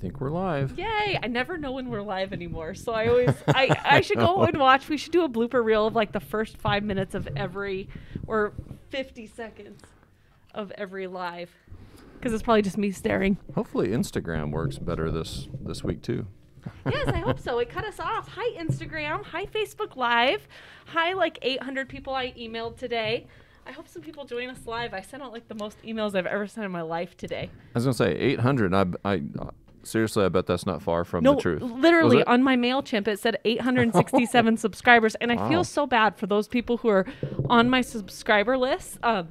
think we're live. Yay! I never know when we're live anymore, so I always I I should go and watch. We should do a blooper reel of like the first five minutes of every or fifty seconds of every live, because it's probably just me staring. Hopefully Instagram works better this this week too. yes, I hope so. It cut us off. Hi Instagram. Hi Facebook Live. Hi like 800 people I emailed today. I hope some people join us live. I sent out like the most emails I've ever sent in my life today. I was gonna say 800. I, I seriously, I bet that's not far from no, the truth. literally on my Mailchimp it said 867 subscribers, and I Wow. feel so bad for those people who are on my subscriber list. Um,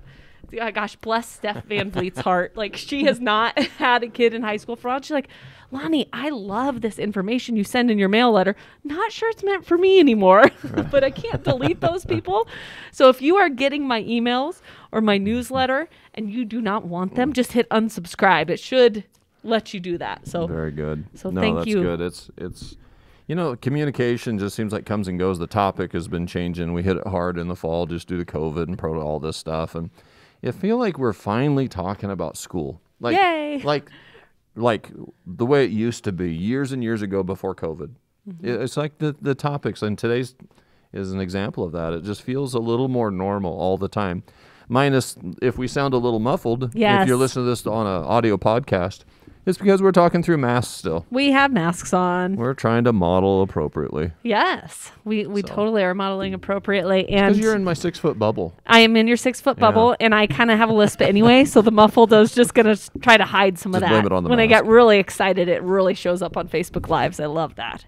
gosh, bless Steph Van Vliet's heart. Like she has not had a kid in high school for all. She's like, Lonnie, I love this information you send in your mail letter. Not sure it's meant for me anymore, but I can't delete those people. So if you are getting my emails or my newsletter and you do not want them, just hit unsubscribe. It should let you do that. So Very good. So no, thank that's you. good. It's it's you know, communication just seems like comes and goes. The topic has been changing. We hit it hard in the fall just due to COVID and pro all this stuff. And I feel like we're finally talking about school. Like Yay. like like the way it used to be years and years ago before COVID. Mm-hmm. It's like the the topics and today's is an example of that. It just feels a little more normal all the time. Minus if we sound a little muffled, if you're listening to this on an audio podcast, it's because we're talking through masks still. we have masks on. We're trying to model appropriately. Yes, we we So. totally are modeling appropriately, and Because you're in my six foot bubble. I am in your six foot Yeah. bubble, and I kind of have a lisp anyway, so the muffled is just gonna try to hide some of that. blame it on the when I get really excited, it really shows up on Facebook Lives. I love that.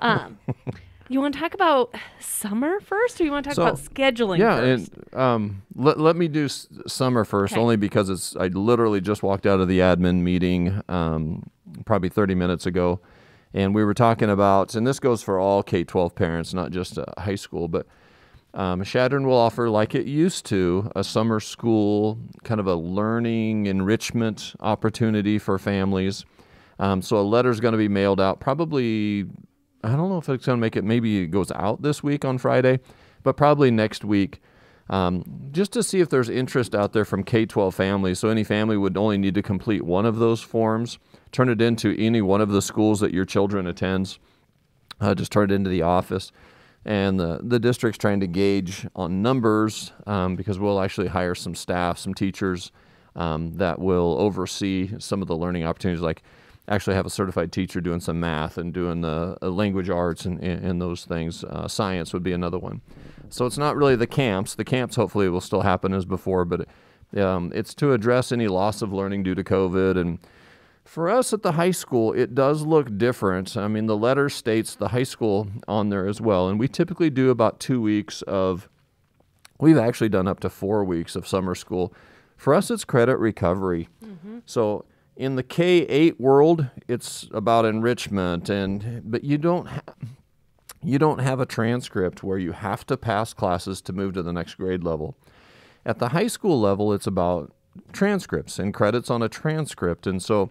Um, you want to talk about summer first, or you want to talk So, about scheduling yeah, first? and um, let, let me do s- summer first, Okay. only because it's I literally just walked out of the admin meeting um, probably 30 minutes ago, and we were talking about, and this goes for all K 12 parents, not just uh, high school, but um, Chadron will offer, like it used to, a summer school kind of a learning enrichment opportunity for families. Um, so a letter is going to be mailed out probably. I don't know if it's going to make it. Maybe it goes out this week on Friday, but probably next week, um, just to see if there's interest out there from K-12 families. So any family would only need to complete one of those forms, turn it into any one of the schools that your children attends. Uh, just turn it into the office. And the, the district's trying to gauge on numbers um, because we'll actually hire some staff, some teachers um, that will oversee some of the learning opportunities, like actually have a certified teacher doing some math and doing the uh, language arts and, and, and those things. Uh, science would be another one. So it's not really the camps. The camps hopefully will still happen as before, but um, it's to address any loss of learning due to COVID and for us at the high school, it does look different. I mean, the letter states the high school on there as well, and we typically do about two weeks of. We've actually done up to four weeks of summer school. For us, it's credit recovery. So in the K eight world, it's about enrichment, and but you don't ha- you don't have a transcript where you have to pass classes to move to the next grade level. At the high school level, it's about transcripts and credits on a transcript. And so,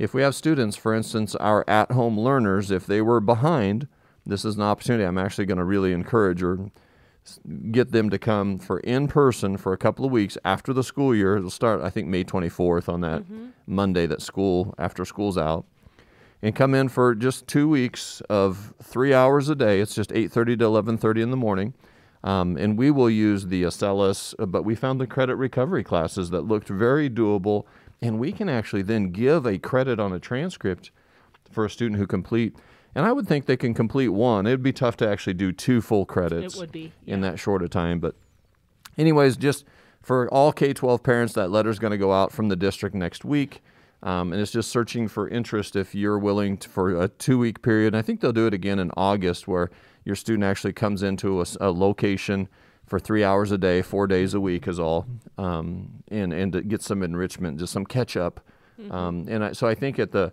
if we have students, for instance, our at home learners, if they were behind, this is an opportunity I'm actually going to really encourage or get them to come for in person for a couple of weeks after the school year. It'll start, I think, May 24th on that Monday that school, after school's out and come in for just two weeks of three hours a day. It's just 8:30 to 11:30 in the morning, um, and we will use the Acellus. But we found the credit recovery classes that looked very doable, and we can actually then give a credit on a transcript for a student who complete. And I would think they can complete one. It'd be tough to actually do two full credits would be, in that short a time, but anyways, just for all K 12 parents, that letter's going to go out from the district next week. Um, and it's just searching for interest if you're willing to, for a two week period. And I think they'll do it again in August where your student actually comes into a location for three hours a day, four days a week is all, um, and, and to get some enrichment, just some catch up. Um, and I, so I think at the,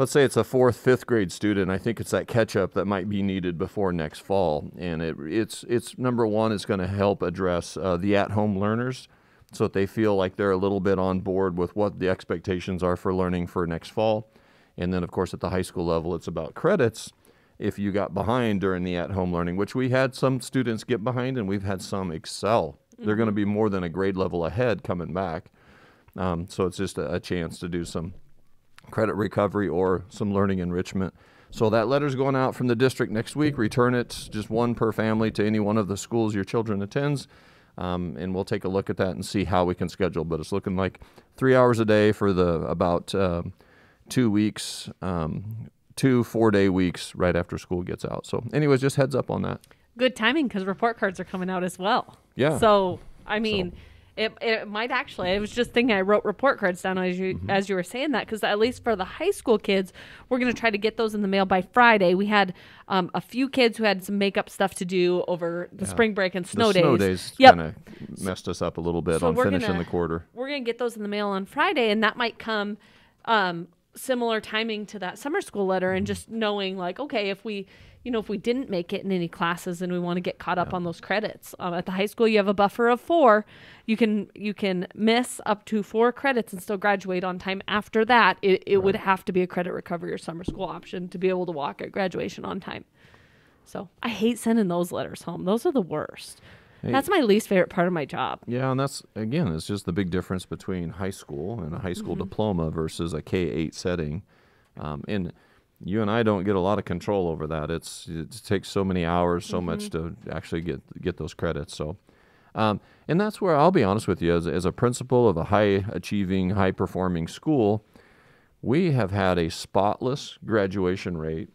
let's say it's a fourth, fifth grade student, I think it's that catch up that might be needed before next fall. And it, it's, it's number one, it's going to help address uh, the at home learners so that they feel like they're a little bit on board with what the expectations are for learning for next fall. And then, of course, at the high school level, it's about credits if you got behind during the at home learning, which we had some students get behind and we've had some excel. They're going to be more than a grade level ahead coming back. Um, so it's just a, a chance to do some credit recovery or some learning enrichment. So that letter's going out from the district next week. Return it, just one per family to any one of the schools your children attends. Um, and we'll take a look at that and see how we can schedule. But it's looking like three hours a day for the about um two weeks, um, two four day weeks right after school gets out. So, anyways, just heads up on that. Good timing because report cards are coming out as well. Yeah. So I mean, it, it might actually. I was just thinking. I wrote report cards down as you Mm-hmm. as you were saying that because at least for the high school kids, we're gonna try to get those in the mail by Friday. We had um, a few kids who had some makeup stuff to do over the spring break and snow the days. snow days Yep. kind of messed us up a little bit So on finishing gonna- the quarter. We're gonna get those in the mail on Friday, and that might come um, similar timing to that summer school letter, and just knowing like, okay, if we, you know, if we didn't make it in any classes and we want to get caught up on those credits, um, at the high school you have a buffer of four. You can you can miss up to four credits and still graduate on time. After that, it, it would have to be a credit recovery or summer school option to be able to walk at graduation on time. So I hate sending those letters home. Those are the worst. Hey. That's my least favorite part of my job. Yeah, and that's again, it's just the big difference between high school and a high school diploma versus a K eight setting. Um, and you and I don't get a lot of control over that. It's it takes so many hours, so much to actually get get those credits. So, um, and that's where I'll be honest with you, as as a principal of a high achieving, high performing school, we have had a spotless graduation rate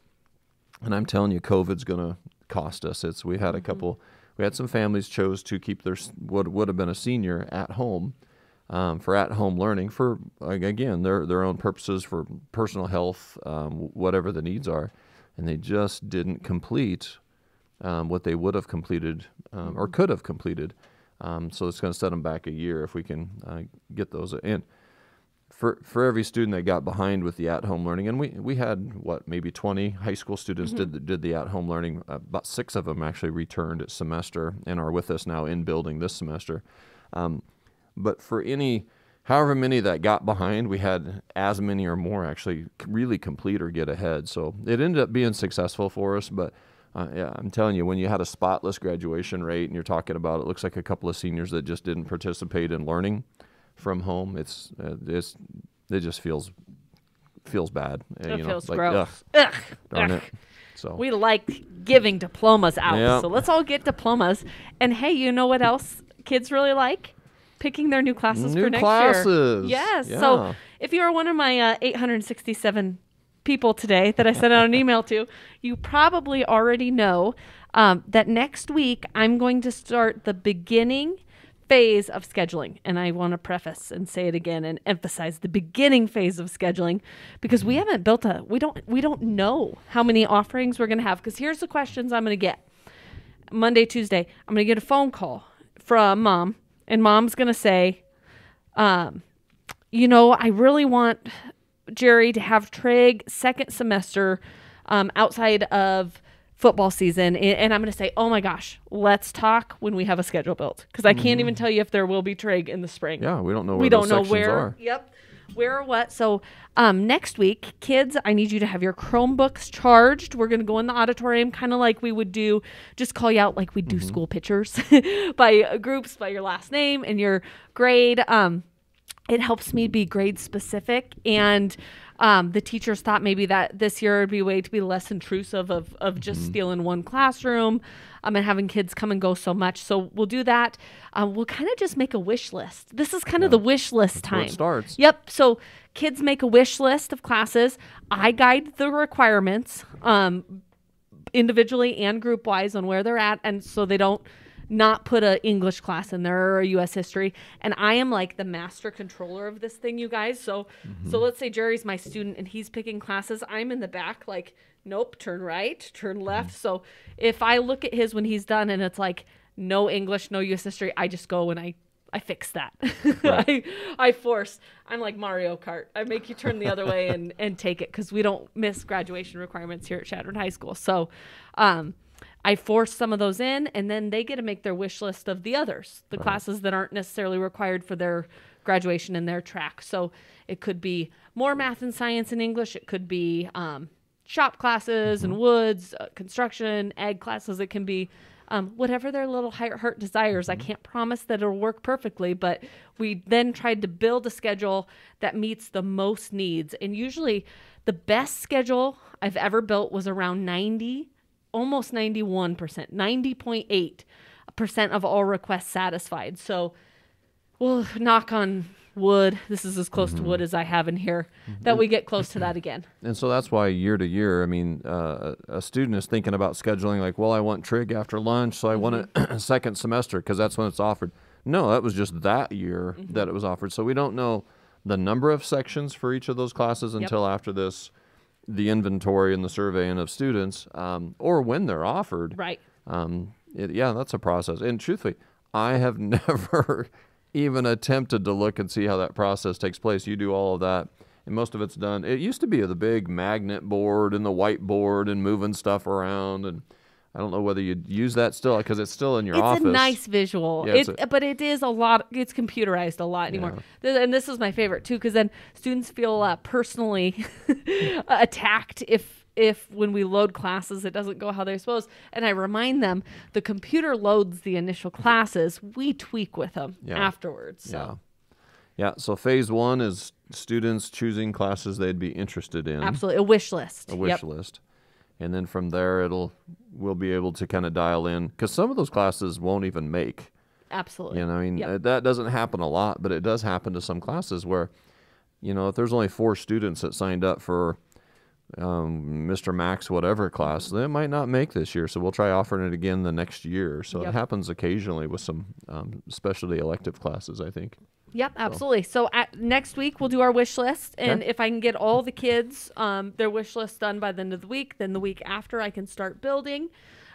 and I'm telling you, COVID's going to cost us. It's we had a couple, we had some families chose to keep their what would have been a senior at home um, for at home learning for again their their own purposes for personal health, um, whatever the needs are, and they just didn't complete um, what they would have completed um, or could have completed. Um, so it's going to set them back a year if we can uh, get those in for for every student that got behind with the at home learning, and we we had what maybe 20 high school students did the, did the at home learning. Uh, about six of them actually returned at semester and are with us now in building this semester. Um, but for any, however many that got behind, we had as many or more actually really complete or get ahead. So it ended up being successful for us. But uh, yeah, I'm telling you, when you had a spotless graduation rate and you're talking about it looks like a couple of seniors that just didn't participate in learning from home, it's uh, it's it just feels feels bad. uh, It you know, feels like, gross. ugh, Ugh. darn Ugh. it. So We like giving diplomas out. So let's all get diplomas. And hey, you know what else kids really like? Picking their new classes New for next classes. year. Yes. Yeah. So if you are one of my uh, 867 people today that I sent out an email to, you probably already know um, that next week I'm going to start the beginning phase of scheduling. And I want to preface and say it again and emphasize the beginning phase of scheduling because we haven't built a we don't we don't know how many offerings we're going to have because here's the questions I'm going to get. Monday, Tuesday, I'm going to get a phone call from mom and mom's going to say um you know, I really want Jerry to have trig second semester um, outside of football season. A- And I'm going to say, oh my gosh, let's talk when we have a schedule built. Because I can't even tell you if there will be trig in the spring. yeah, we don't know where we those don't know where. are. Yep. Where or what. So um, next week, kids, I need you to have your Chromebooks charged. We're going to go in the auditorium, kind of like we would do, just call you out like we do school pictures by uh, groups, by your last name and your grade. Um, it helps me be grade specific and um, the teachers thought maybe that this year would be a way to be less intrusive of, of just stealing one classroom um, and having kids come and go so much. So we'll do that. Um, we'll kind of just make a wish list. This is kind of the wish list time it starts. yep. So kids make a wish list of classes. I guide the requirements um, individually and group wise on where they're at and so they don't not put a english class in there or a us history and i am like the master controller of this thing you guys so so let's say jerry's my student and he's picking classes i'm in the back like nope turn right turn left so if i look at his when he's done and it's like no english no us history i just go and i I fix that. I, I force. I'm like Mario Kart. I make you turn the other way and, and take it because we don't miss graduation requirements here at Chadron High School. So, um, I force some of those in, and then they get to make their wish list of the others, the classes that aren't necessarily required for their graduation and their track. So it could be more math and science and English. It could be um, shop classes and woods, uh, construction, ag classes. It can be um, whatever their little heart, heart desires. I can't promise that it'll work perfectly, but we then tried to build a schedule that meets the most needs. And usually, the best schedule I've ever built was around 90, almost 91%, 90.8% of all requests satisfied. So, well, knock on wood. This is as close to wood as I have in here that we get close to that again. And so that's why year to year, I mean, uh, a student is thinking about scheduling like, well, I want trig after lunch, so I want Mm-hmm. it second semester because that's when it's offered. No, that was just that year Mm-hmm. that it was offered. So we don't know the number of sections for each of those classes until after this, the inventory and the surveying of students, um, or when they're offered. Right. Um, it, yeah, that's a process. And truthfully, I have never even attempted to look and see how that process takes place. You do all of that, and most of it's done. It used to be the big magnet board and the whiteboard and moving stuff around. And I don't know whether you'd use that still because it's still in your it's office. It's a nice visual. Yeah, it, a- but it is a lot. It's computerized a lot anymore. Th- And this is my favorite too, because then students feel uh, personally attacked if if when we load classes it doesn't go how they're supposed. And I remind them the computer loads the initial classes. We tweak with them Yeah. afterwards. So Yeah. Yeah. So phase one is students choosing classes they'd be interested in. absolutely a wish list. a wish Yep. list and then from there it'll we'll be able to kind of dial in because some of those classes won't even make Absolutely. you know i mean Yep. uh, that doesn't happen a lot but it does happen to some classes where you know if there's only four students that signed up for um, mr max whatever class they might not make this year so we'll try offering it again the next year so Yep. it happens occasionally with some um, specialty elective classes i think Yep, absolutely. So at, next week we'll do our wish list, and Okay. if I can get all the kids um, their wish list done by the end of the week, then the week after I can start building.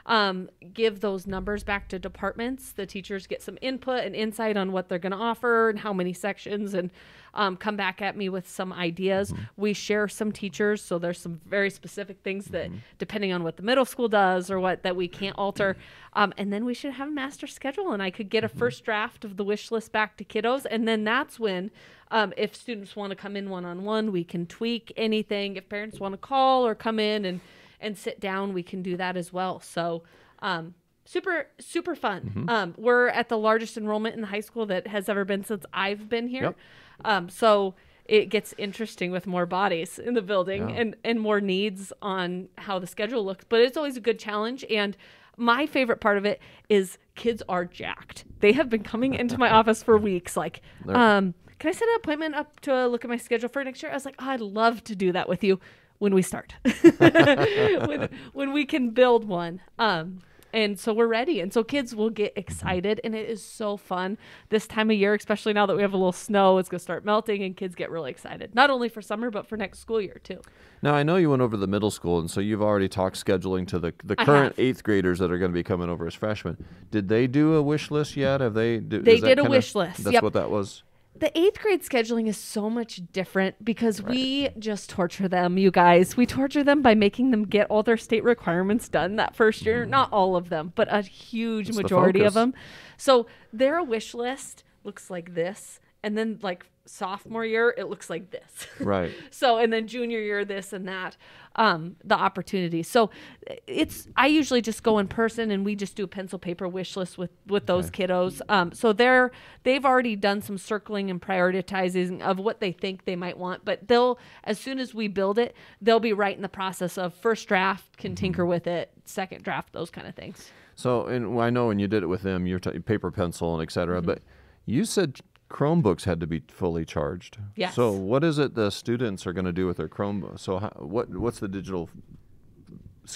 Um, give those numbers back to departments. The teachers get some input and insight on what they're going to offer and how many sections, and um, come back at me with some ideas. We share some teachers, so there's some very specific things that, depending on what the middle school does or what that we can't alter, um, and then we should have a master schedule, and I could get a first draft of the wish list back to kiddos, and then that's when, um, if students want to come in one on one, we can tweak anything. If parents want to call or come in and and sit down, we can do that as well. So. Um, super super fun um, we're at the largest enrollment in the high school that has ever been since i've been here Yep. um, so it gets interesting with more bodies in the building Yeah. and, and more needs on how the schedule looks. But it's always a good challenge. And my favorite part of it is kids are jacked. They have been coming into my office for weeks. Like, um, can I set an appointment up to look at my schedule for next year? I was like, oh, I'd love to do that with you when we start, when, when we can build one. Um, and so we're ready. And so kids will get excited. And it is so fun this time of year, especially now that we have a little snow. It's going to start melting and kids get really excited, not only for summer, but for next school year too. Now I know you went over the middle school, and so you've already talked scheduling to the the current eighth graders that are going to be coming over as freshmen. Did they do a wish list yet? Have they? Do, They did a kinda- wish list, That's yep. what that was. The eighth grade scheduling is so much different because we just torture them, you guys. We torture them by making them get all their state requirements done that first year. Mm. Not all of them, but a huge the majority of them. So their wish list looks like this. And then, like sophomore year, it looks like this. Right. so and then junior year this and that um the opportunity so it's i usually just go in person and we just do a pencil paper wish list with with those kiddos um so they're they've already done some circling and prioritizing of what they think they might want but they'll as soon as we build it they'll be right in the process of first draft can tinker with it second draft those kind of things So, and I know when you did it with them, you're t- paper, pencil, and et cetera. Mm-hmm. But you said Chromebooks had to be fully charged. Yes. So, what is it the students are going to do with their Chromebook? So, how, what what's the digital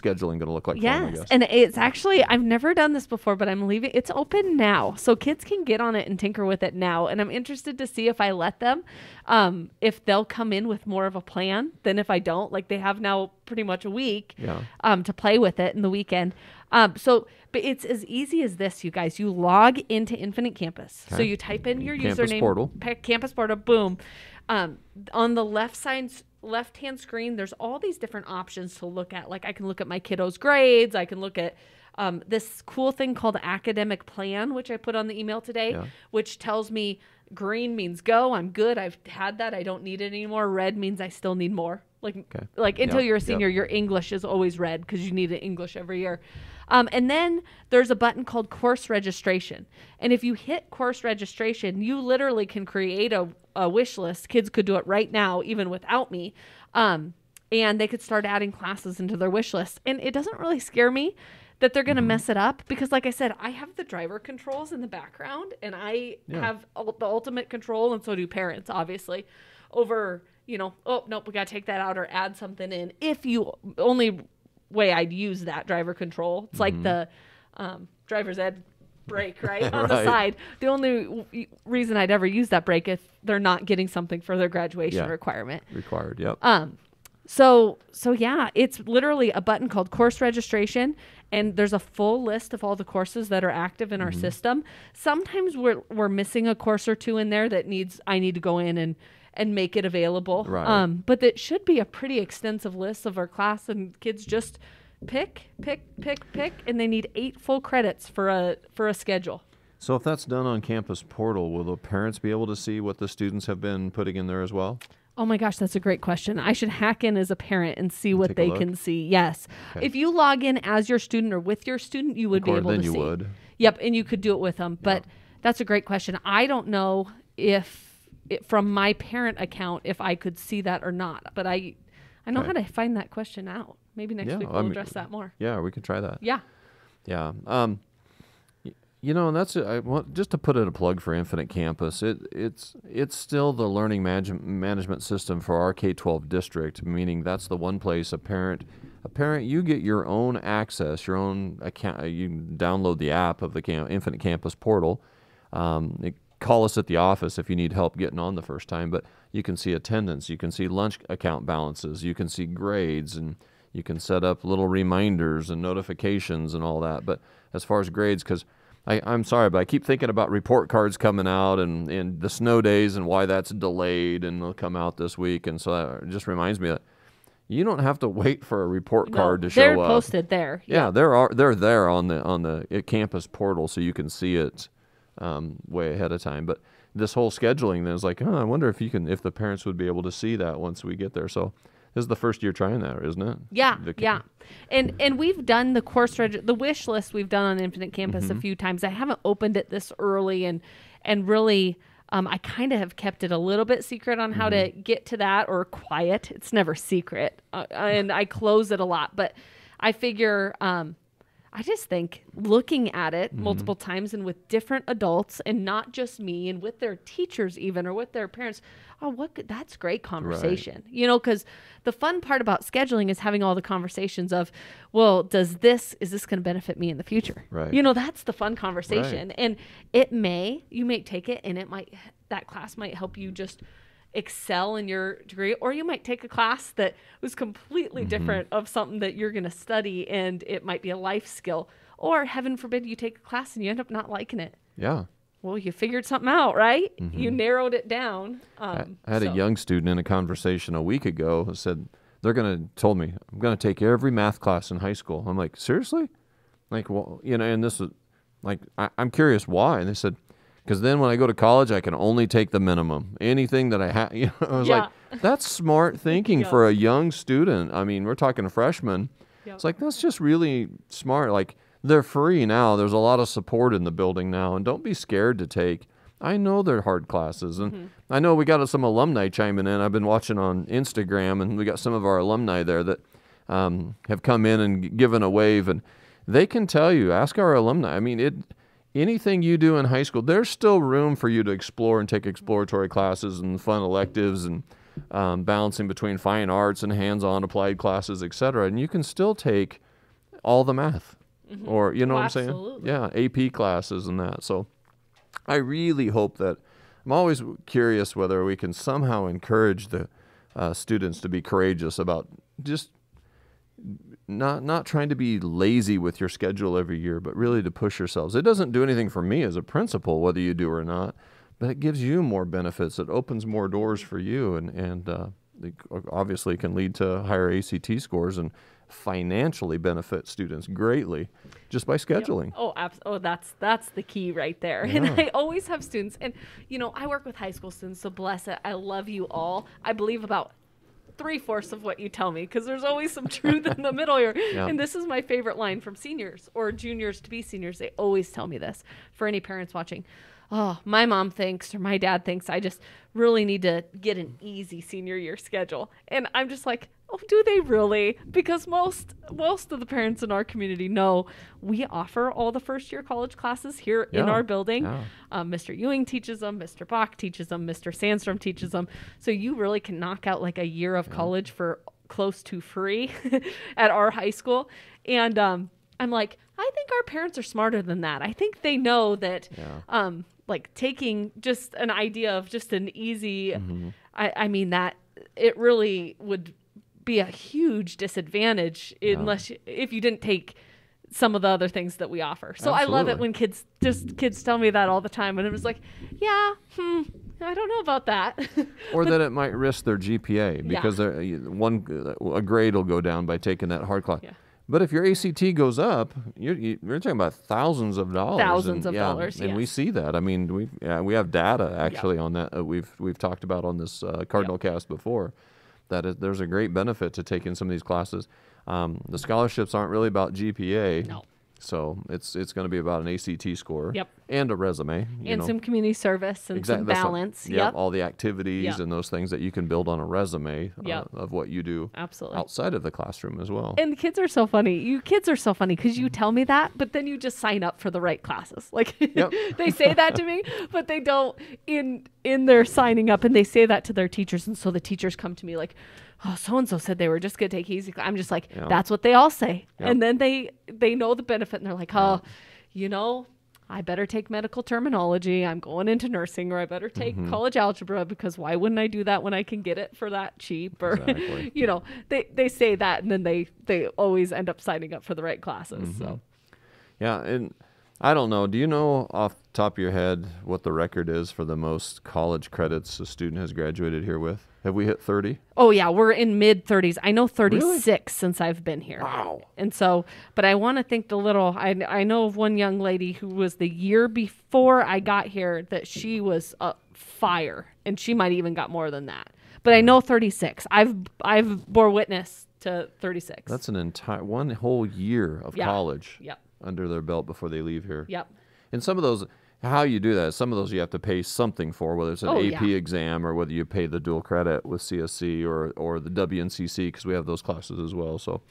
scheduling going to look like? them, Yes, guess? and it's actually I've never done this before, but I'm leaving. It's open now, so kids can get on it and tinker with it now. And I'm interested to see if I let them, um, if they'll come in with more of a plan than if I don't. Like they have now pretty much a week, Yeah. um, to play with it in the weekend. Um, so, but it's as easy as this, you guys. You log into Infinite Campus, so you type in your Campus username, portal. pa- campus portal, boom. Um, on the left side, left hand screen, there's all these different options to look at. Like I can look at my kiddos' grades. I can look at um, this cool thing called academic plan, which I put on the email today, Yeah. which tells me green means go. I'm good. I've had that. I don't need it anymore. Red means I still need more. Like Okay. like until Yep, you're a yep. senior, your English is always red because you need an English every year. Um, and then there's a button called course registration. And if you hit course registration, you literally can create a, a wish list. Kids could do it right now, even without me. Um, and they could start adding classes into their wish list. And it doesn't really scare me that they're going to mess it up because, like I said, I have the driver controls in the background and I Yeah. have the ultimate control, and so do parents, obviously, over, you know, oh, nope, we got to take that out or add something in. If you only way I'd use that driver control, it's like the um, driver's ed brake, right? On the side. The only w- reason I'd ever use that brake if they're not getting something for their graduation Yeah. requirement. Required. Yep. Um, so so yeah, it's literally a button called course registration, and there's a full list of all the courses that are active in our Mm-hmm. system. Sometimes we're we're missing a course or two in there that needs I need to go in and and make it available. Right. Um, but that should be a pretty extensive list of our class, and kids just pick, pick, pick, pick, and they need eight full credits for a for a schedule. So if that's done on Campus Portal, will the parents be able to see what the students have been putting in there as well? Oh my gosh, that's a great question. I should hack in as a parent and see what take they can see. Yes. Okay. If you log in as your student or with your student, you would be able then to you see. would. Yep, and you could do it with them. But that's a great question. I don't know if it, from my parent account if I could see that or not. But I I know how to find that question out. Maybe next Yeah, week I we'll mean- address that more. Yeah, we can try that. Yeah. Yeah. Um, you know, and that's I want just to put in a plug for Infinite Campus. It it's it's still the learning manage- management system for our K twelve district. Meaning that's the one place a parent a parent you get your own access, your own account. uh, You download the app of the Cam- Infinite Campus portal. Um, it, call us at the office if you need help getting on the first time. But you can see attendance, you can see lunch account balances, you can see grades, and you can set up little reminders and notifications and all that. But as far as grades, because I'm sorry, but I keep thinking about report cards coming out and, and the snow days and why that's delayed and they'll come out this week. And so that just reminds me that you don't have to wait for a report No, card to they're show up. posted there. Yeah, there are they're there on the on the uh, campus portal, so you can see it um, way ahead of time. But this whole scheduling then is like, oh, I wonder if you can if the parents would be able to see that once we get there. So this is the first year trying that, isn't it? Yeah, The yeah, and and we've done the course reg- the wish list we've done on Infinite Campus Mm-hmm. a few times. I haven't opened it this early, and and really, um, I kind of have kept it a little bit secret on how Mm-hmm. to get to that or quiet. It's never secret, uh, and I close it a lot. But I figure, um, I just think looking at it Mm-hmm. multiple times and with different adults, and not just me, and with their teachers even or with their parents. Oh, what? Could, that's great conversation you know because the fun part about scheduling is having all the conversations of well does this is this going to benefit me in the future Right. you know that's the fun conversation and it may you may take it and it might that class might help you just excel in your degree or you might take a class that was completely Mm-hmm. different of something that you're going to study and it might be a life skill or heaven forbid you take a class and you end up not liking it Yeah. well you figured something out right you narrowed it down um, Mm-hmm. I, had so- a young student in a conversation a week ago who said they're gonna told me I'm gonna take every math class in high school. I'm like, seriously? Like, well, you know, and this is like, I, I'm curious why. And they said, because then when I go to college, I can only take the minimum. Anything that I have, you know, I was like, that's smart thinking Yeah. for a young student. I mean, we're talking freshman. Yep. It's like that's just really smart. Like they're free now. There's a lot of support in the building now, and don't be scared to take. I know they're hard classes, and Mm-hmm. I know we got some alumni chiming in. I've been watching on Instagram, and we got some of our alumni there that um, have come in and given a wave, and they can tell you. Ask our alumni. I mean, it. Anything you do in high school, there's still room for you to explore and take exploratory classes and fun electives and um, balancing between fine arts and hands-on applied classes, etc. And you can still take all the math, or you know Oh, what I'm saying? absolutely. Yeah, AP classes and that. So I really hope that I'm always curious whether we can somehow encourage the uh, students to be courageous about just not not trying to be lazy with your schedule every year, but really to push yourselves. It doesn't do anything for me as a principal, whether you do or not, but it gives you more benefits. It opens more doors for you, and and uh, obviously can lead to higher ACT scores and financially benefit students greatly just by scheduling. Oh, abs- oh, that's that's the key right there. Yeah. And I always have students, and you know, I work with high school students, so bless it. I love you all. I believe about three fourths of what you tell me because there's always some truth in the middle here. Yeah. And this is my favorite line from seniors or juniors to be seniors. They always tell me this for any parents watching. Oh, my mom thinks or my dad thinks I just really need to get an easy senior year schedule. And I'm just like, oh, do they really? Because most most of the parents in our community know we offer all the first year college classes here in our building. Yeah. Um, Mr. Ewing teaches them, Mr. Bach teaches them, Mr. Sandstrom teaches them. So you really can knock out like a year of college for close to free at our high school. And um, I'm like, I think our parents are smarter than that. I think they know that, Yeah. um, like taking just an idea of just an easy, Mm-hmm. I, I mean, that it really would be a huge disadvantage unless you, if you didn't take some of the other things that we offer. So I love it when kids just kids tell me that all the time, and it was like, yeah, hmm, I don't know about that. or that it might risk their GPA because they're, one a grade will go down by taking that hard class. Yeah. But if your ACT goes up, you're, you- you're talking about thousands of dollars. Thousands and, of yeah, dollars, and we see that. I mean, we yeah, we have data actually on that. Uh, we've we've talked about on this uh, Cardinal Cast before. That is, there's a great benefit to taking some of these classes. Um, the scholarships aren't really about GPA. No. So it's it's going to be about an ACT score. Yep. And a resume. you and know. some community service and Exact- some what- balance. yep, Yep. all the activities Yep. and those things that you can build on a resume uh, of what you do Absolutely. outside of the classroom as well. And the kids are so funny. You kids are so funny because you tell me that, but then you just sign up for the right classes. Like Yep. they say that to me, but they don't in in their signing up, and they say that to their teachers, and so the teachers come to me like, "Oh, so and so said they were just gonna take easy." I'm just like, Yeah. "That's what they all say," Yep. and then they they know the benefit, and they're like, "Oh, you know." I better take medical terminology. I'm going into nursing, or I better take Mm-hmm. college algebra because why wouldn't I do that when I can get it for that cheap? Or Exactly. you know, they they say that, and then they they always end up signing up for the right classes. So yeah, and I don't know. Do you know off the top of your head what the record is for the most college credits a student has graduated here with? Have we hit 30? Oh yeah, we're in mid 30s. I know 36 since I've been here. Wow. And so, but I want to think the little. I I know of one young lady who was the year before I got here that she was a fire, and she might even got more than that. But I know 36. I've I've bore witness to 36. That's an entire one whole year of Yeah. college Yep. under their belt before they leave here. Yep. And some of those, how you do that, some of those you have to pay something for, whether it's an Oh, AP yeah. exam or whether you pay the dual credit with CSC or, or the WNCC because we have those classes as well. So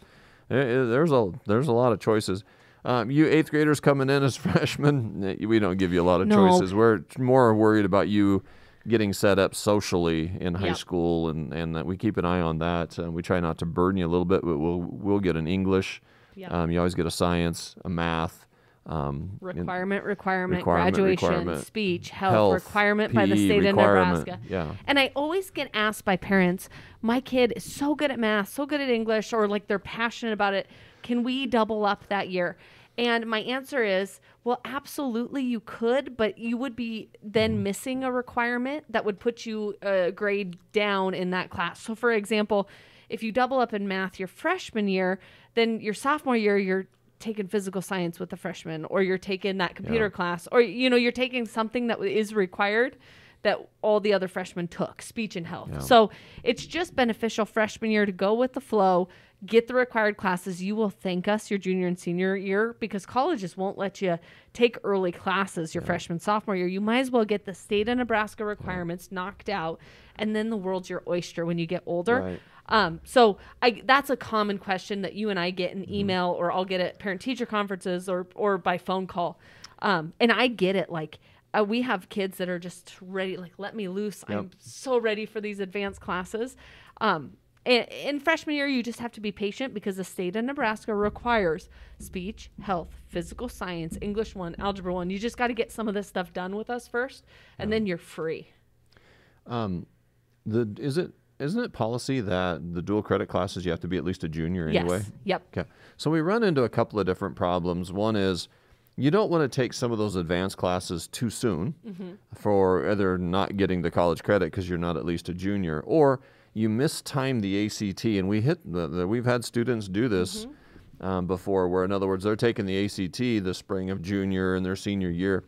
eh, eh, there's a there's a lot of choices. Um, you eighth graders coming in as freshmen, eh, we don't give you a lot of No. choices. We're more worried about you getting set up socially in high Yep. school, and and that we keep an eye on that. And we try not to burden you a little bit, but we'll we'll get an English. Yep. Um, you always get a science, a math. Um, requirement, requirement, Requirement, graduation, requirement, speech, health, health, requirement by the state of Nebraska. yeah. And I always get asked by parents, my kid is so good at math, so good at English, or like they're passionate about it. Can we double up that year? And my answer is, well, absolutely you could, but you would be then Mm-hmm. missing a requirement that would put you a grade down in that class. So, for example, if you double up in math your freshman year, then your sophomore year, you're taking physical science with the freshman, or you're taking that computer Yeah. class, or you know, you're taking something that is required that all the other freshmen took, speech and health. Yeah. So it's just beneficial freshman year to go with the flow, get the required classes. You will thank us your junior and senior year because colleges won't let you take early classes your freshman sophomore year. You might as well get the state of Nebraska requirements knocked out, and then the world's your oyster when you get older. Right. Um, so I that's a common question that you and I get Mm-hmm. in email or I'll get at parent teacher conferences or or by phone call. Um, and I get it like uh, we have kids that are just ready like let me loose. I'm so ready for these advanced classes. Um, and in freshman year, you just have to be patient because the state of Nebraska requires speech, health, physical science, English one, algebra one. You just got to get some of this stuff done with us first, and then you're free. The is it isn't it policy that the dual credit classes you have to be at least a junior anyway? Yes. Yep. Okay. So we run into a couple of different problems. One is you don't want to take some of those advanced classes too soon Mm-hmm. for either not getting the college credit because you're not at least a junior, or you mistime the ACT. And we hit the, the, we've had students do this Mm-hmm. um, before, where in other words they're taking the ACT the spring of junior and their senior year.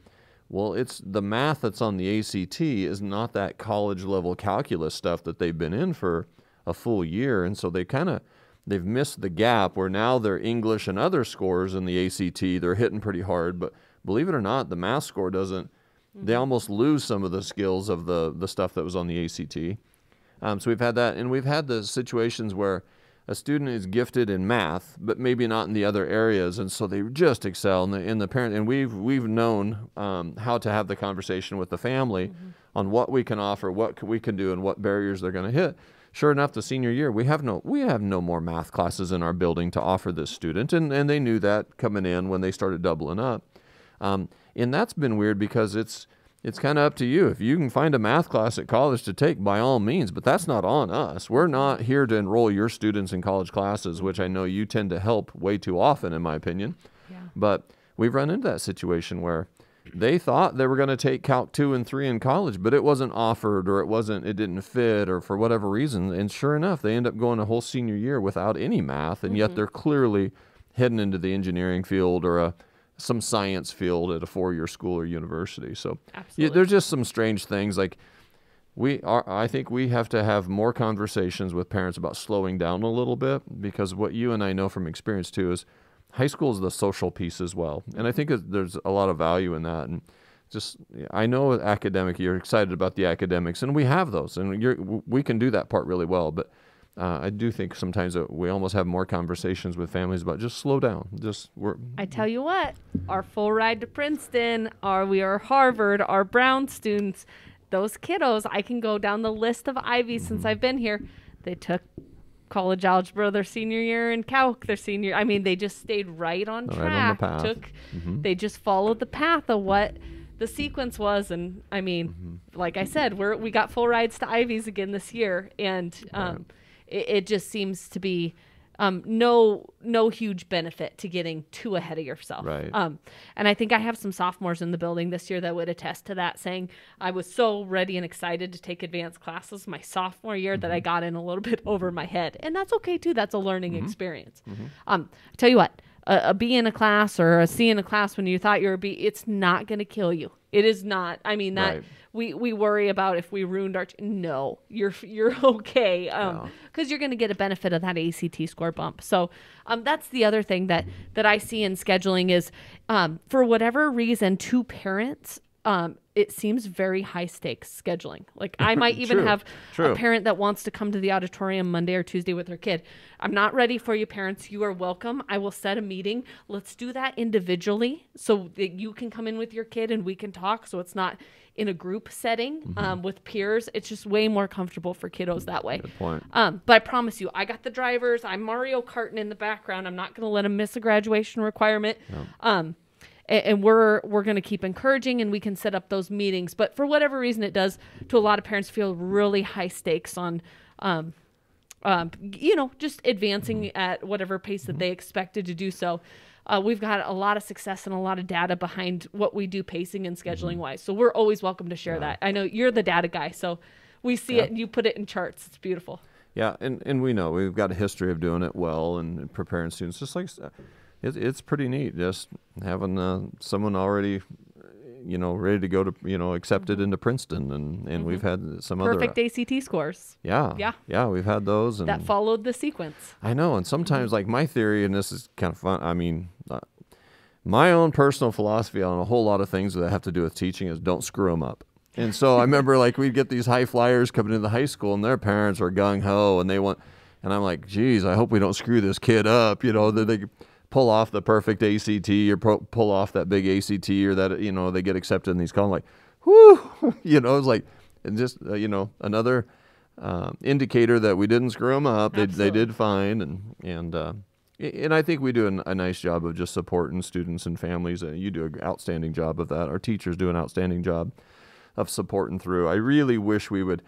Well, it's the math that's on the ACT is not that college level calculus stuff that they've been in for a full year, and so they kind of they've missed the gap where now their English and other scores in the ACT they're hitting pretty hard, but believe it or not, the math score doesn't. They almost lose some of the skills of the the stuff that was on the ACT. Um, so we've had that, and we've had the situations where a student is gifted in math, but maybe not in the other areas, and so they just excel. And the, and the parent, and we've we've known um, how to have the conversation with the family on what we can offer, what we can do, and what barriers they're going to hit. Sure enough, the senior year we have no we have no more math classes in our building to offer this student, and and they knew that coming in when they started doubling up. Um, and that's been weird because it's it's kind of up to you. If you can find a math class at college to take, by all means, but that's not on us. We're not here to enroll your students in college classes, which I know you tend to help way too often, in my opinion. Yeah. But we've run into that situation where they thought they were going to take Calc 2 and 3 in college, but it wasn't offered or it wasn't, it didn't fit or for whatever reason. And sure enough, they end up going a whole senior year without any math, and yet mm-hmm. they're clearly heading into the engineering field or a some science field at a four-year school or university. So yeah, there's just some strange things like we are I think we have to have more conversations with parents about slowing down a little bit because what you and I know from experience too is high school is the social piece as well. And I think there's a lot of value in that and just I know academic you're excited about the academics and we have those and we can do that part really well but uh, I do think sometimes we almost have more conversations with families about just slow down. Just we're I tell you what, our full ride to Princeton, our we are Harvard, our Brown students, those kiddos, I can go down the list of Ivies Mm-hmm. since I've been here. They took college algebra their senior year and calc their senior. I mean, they just stayed right on Right on the track. path. Took Mhm. they just followed the path of what the sequence was and I mean, Mm-hmm. like I said, we're we got full rides to Ivies again this year and um it, it just seems to be um, no no huge benefit to getting too ahead of yourself. Right. Um, and I think I have some sophomores in the building this year that would attest to that, saying I was so ready and excited to take advanced classes my sophomore year that I got in a little bit over my head, and that's okay too. That's a learning experience. Um, I tell you what, a, a B in a class or a C in a class when you thought you were a B, it's not going to kill you. It is not. I mean that Right. we we worry about if we ruined our. No, you're you're okay. Um, Yeah. because you're going to get a benefit of that ACT score bump. So um, that's the other thing that that I see in scheduling is um, for whatever reason, two parents. Um, it seems very high stakes scheduling. Like I might even True, have true. a parent that wants to come to the auditorium Monday or Tuesday with their kid. I'm not ready for you, parents. You are welcome. I will set a meeting. Let's do that individually so that you can come in with your kid and we can talk. So it's not in a group setting Mm-hmm. um, with peers. It's just way more comfortable for kiddos that way. Good point. Um, but I promise you, I got the drivers. I'm Mario Karting in the background. I'm not going to let them miss a graduation requirement. Um, a- and, we're we're going to keep encouraging, and we can set up those meetings. But for whatever reason, it does to a lot of parents feel really high stakes on. Um, um, you know, just advancing at whatever pace that they expected to do so. Uh, we've got a lot of success and a lot of data behind what we do pacing and scheduling wise. So we're always welcome to share that. I know you're the data guy, so we see it and you put it in charts. It's beautiful. Yeah, and, and we know we've got a history of doing it well and, and preparing students. Just like uh, it, it's pretty neat just having uh, someone already, you know, ready to go to you know accepted into Princeton, and, and we've had some Perfect other. Perfect ACT scores yeah, Yeah. yeah, we've had those, and that followed the sequence. I know, and sometimes like my theory, and this is kind of fun. I mean, uh, my own personal philosophy on a whole lot of things that have to do with teaching is don't screw them up. And so I remember like we'd get these high flyers coming into the high school, and their parents are gung ho, and they want, and I'm like, geez, I hope we don't screw this kid up. You know that they pull off the perfect ACT or pro- pull off that big ACT or that you know they get accepted in these calls. Like, whoo, you know, it's like, and just uh, you know another. Uh, indicator that we didn't screw them up. They, they did fine, and and uh, and I think we do an, a nice job of just supporting students and families. And you do an outstanding job of that. Our teachers do an outstanding job of supporting through. I really wish we would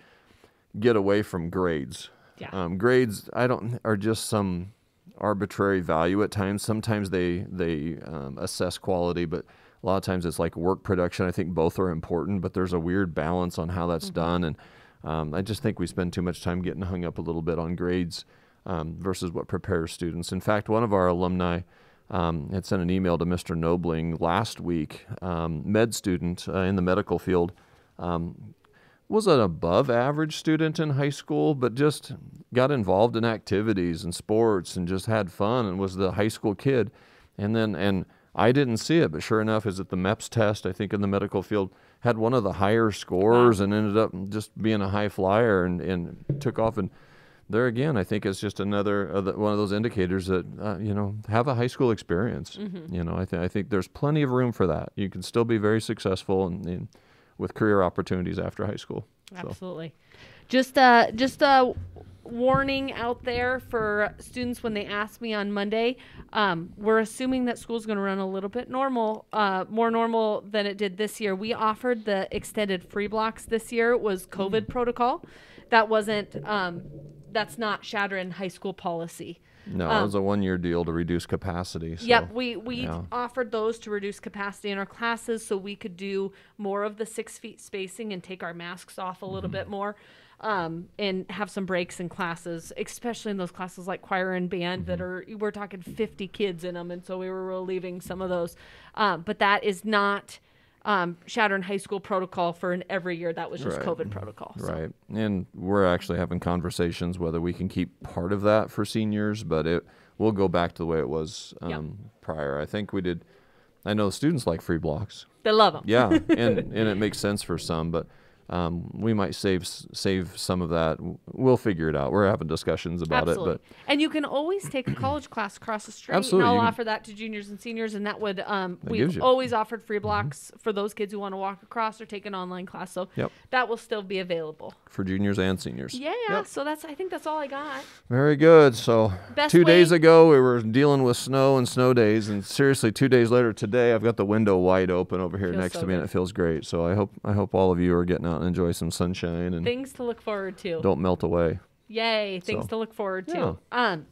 get away from grades. Yeah. Um, grades, I don't, are just some arbitrary value at times. Sometimes they they um, assess quality, but a lot of times it's like work production. I think both are important, but there's a weird balance on how that's done, and um, I just think we spend too much time getting hung up a little bit on grades um, versus what prepares students. In fact, one of our alumni um, had sent an email to Mr. Nobling last week, um, med student uh, in the medical field. Um, was an above average student in high school, but just got involved in activities and sports and just had fun and was the high school kid. And then, and I didn't see it, but sure enough, is it the MEPS test? I think in the medical field had one of the higher scores and ended up just being a high flyer and, and took off. And there again, I think it's just another uh, one of those indicators that uh, you know have a high school experience. You know, I think I think there's plenty of room for that. You can still be very successful and, and with career opportunities after high school. So, Absolutely. Just uh just a warning out there for students when they ask me on Monday. Um, we're assuming that school's going to run a little bit normal, uh, more normal than it did this year. We offered the extended free blocks this year. It was COVID protocol. That wasn't. Um, that's not Chadron High School policy. No, it was a one year deal to reduce capacity. So. Um, Yep, we we yeah. offered those to reduce capacity in our classes, so we could do more of the six feet spacing and take our masks off a little bit more, um, and have some breaks in classes, especially in those classes like choir and band that are we're talking fifty kids in them, and so we were relieving some of those. Um, but that is not um, Chadron High School protocol for an every year. That was just Right. COVID protocol. so. Right. And we're actually having conversations whether we can keep part of that for seniors, but it will go back to the way it was um, Yep. prior. I think we did. I know students like free blocks. They love them. Yeah, and and it makes sense for some, but um, we might save save some of that. We'll figure it out. We're having discussions about Absolutely. it, and you can always take a college class across the street. Absolutely, and I'll offer that to juniors and seniors, and that would um, That we've Mm-hmm. always offered free blocks for those kids who want to walk across or take an online class. So Yep. that will still be available. for juniors and seniors. Yeah. Yep. So that's I think that's all I got. Very good. So Best two days ago we were dealing with snow and snow days, and seriously, two days later today I've got the window wide open over here Feels next so to me, and it feels great. So I hope I hope all of you are getting out and enjoy some sunshine and Things to look forward to. don't melt away. Yay! Things So, to look forward to. yeah. Um,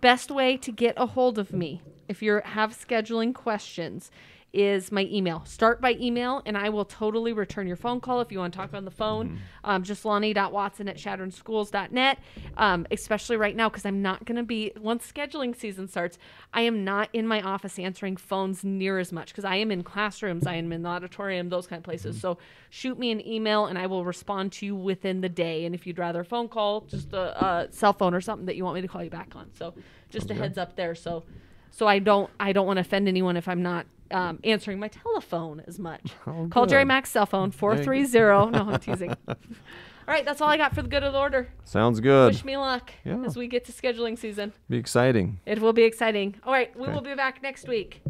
best way to get a hold of me if you have scheduling questions is my email. Start by email, and I will totally return your phone call if you want to talk on the phone. Mm-hmm. Um, just lonnie.watson at shatteredschools.net, um, especially right now because I'm not going to be, once scheduling season starts, I am not in my office answering phones near as much because I am in classrooms, I am in the auditorium, those kind of places. Mm-hmm. So shoot me an email and I will respond to you within the day. And if you'd rather a phone call, just a, a cell phone or something that you want me to call you back on. So just a heads up there. So so I don't I don't want to offend anyone if I'm not um, answering my telephone as much. Oh, Call Jerry. Mack's cell phone 430. no, I'm teasing. All right, that's all I got for the good of the order. Sounds good. Wish me luck Yeah. as we get to scheduling season. Be exciting. It will be exciting. All right, we Okay. will be back next week.